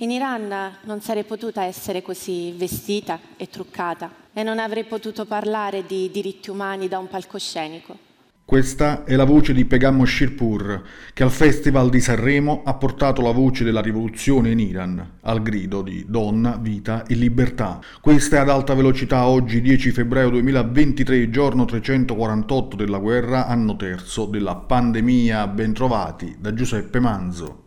In Iran non sarei potuta essere così vestita e truccata e non avrei potuto parlare di diritti umani da un palcoscenico. Questa è la voce di Pegam Shirpur, che al Festival di Sanremo ha portato la voce della rivoluzione in Iran, al grido di donna, vita e libertà. Questa è ad alta velocità oggi 10 febbraio 2023, giorno 348 della guerra, anno terzo della pandemia. Bentrovati da Giuseppe Manzo.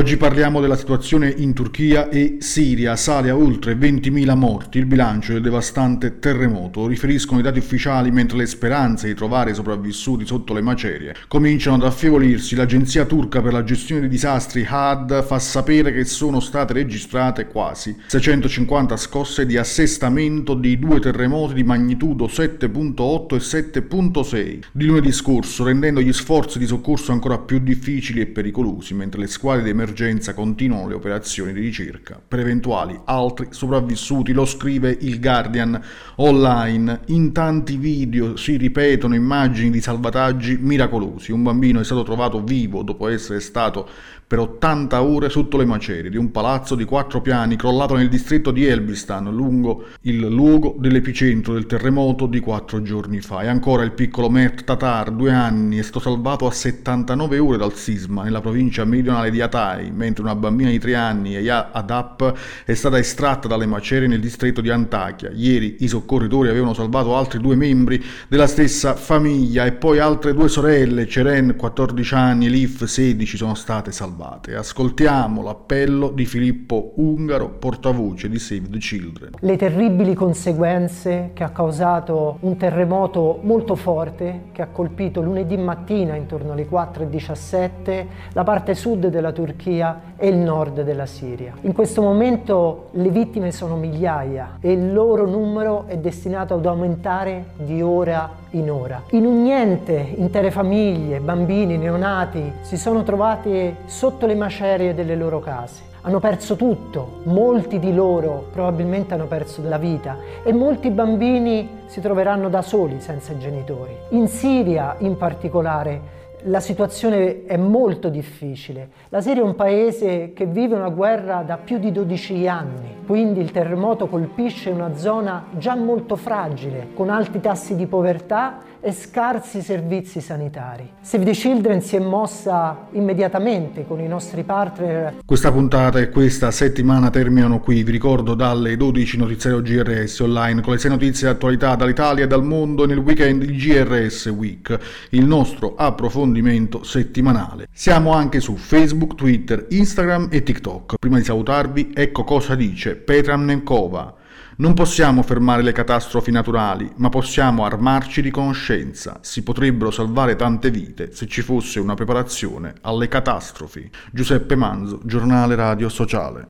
Oggi parliamo della situazione in Turchia e Siria. Sale a oltre 20.000 morti il bilancio del devastante terremoto. Riferiscono i dati ufficiali mentre le speranze di trovare sopravvissuti sotto le macerie cominciano ad affievolirsi. L'agenzia turca per la gestione dei disastri HAD fa sapere che sono state registrate quasi 650 scosse di assestamento di due terremoti di magnitudo 7.8 e 7.6 di lunedì scorso, rendendo gli sforzi di soccorso ancora più difficili e pericolosi, mentre le squadre dei emergenza continuano le operazioni di ricerca per eventuali altri sopravvissuti, lo scrive il Guardian online. In tanti video si ripetono immagini di salvataggi miracolosi. Un bambino è stato trovato vivo dopo essere stato per 80 ore sotto le macerie di un palazzo di quattro piani crollato nel distretto di Elbistan, lungo il luogo dell'epicentro del terremoto di quattro giorni fa. E ancora il piccolo Mert Tatar, due anni, è stato salvato a 79 ore dal sisma nella provincia meridionale di Atay, mentre una bambina di tre anni, Eya Adap, è stata estratta dalle macerie nel distretto di Antakya. Ieri i soccorritori avevano salvato altri due membri della stessa famiglia e poi altre due sorelle, Ceren, 14 anni, e Elif, 16, sono state salvate. Ascoltiamo l'appello di Filippo Ungaro, portavoce di Save the Children. Le terribili conseguenze che ha causato un terremoto molto forte che ha colpito lunedì mattina intorno alle 4.17 la parte sud della Turchia e il nord della Siria. In questo momento le vittime sono migliaia e il loro numero è destinato ad aumentare di ora in ora. In un niente intere famiglie, bambini, neonati si sono trovati sotto le macerie delle loro case. Hanno perso tutto, molti di loro probabilmente hanno perso la vita e molti bambini si troveranno da soli senza genitori. In Siria in particolare la situazione è molto difficile. La Siria è un paese che vive una guerra da più di 12 anni, quindi il terremoto colpisce una zona già molto fragile, con alti tassi di povertà e scarsi servizi sanitari. Save the Children si è mossa immediatamente con i nostri partner. Questa puntata e questa settimana terminano qui, vi ricordo dalle 12 notiziario GRS online con le 6 notizie di attualità dall'Italia e dal mondo nel weekend il GRS Week, il nostro approfondimento settimanale. Siamo anche su Facebook, Twitter, Instagram e TikTok. Prima di salutarvi, ecco cosa dice Petra Nenkova. Non possiamo fermare le catastrofi naturali, ma possiamo armarci di conoscenza. Si potrebbero salvare tante vite se ci fosse una preparazione alle catastrofi. Giuseppe Manzo, giornale radio sociale.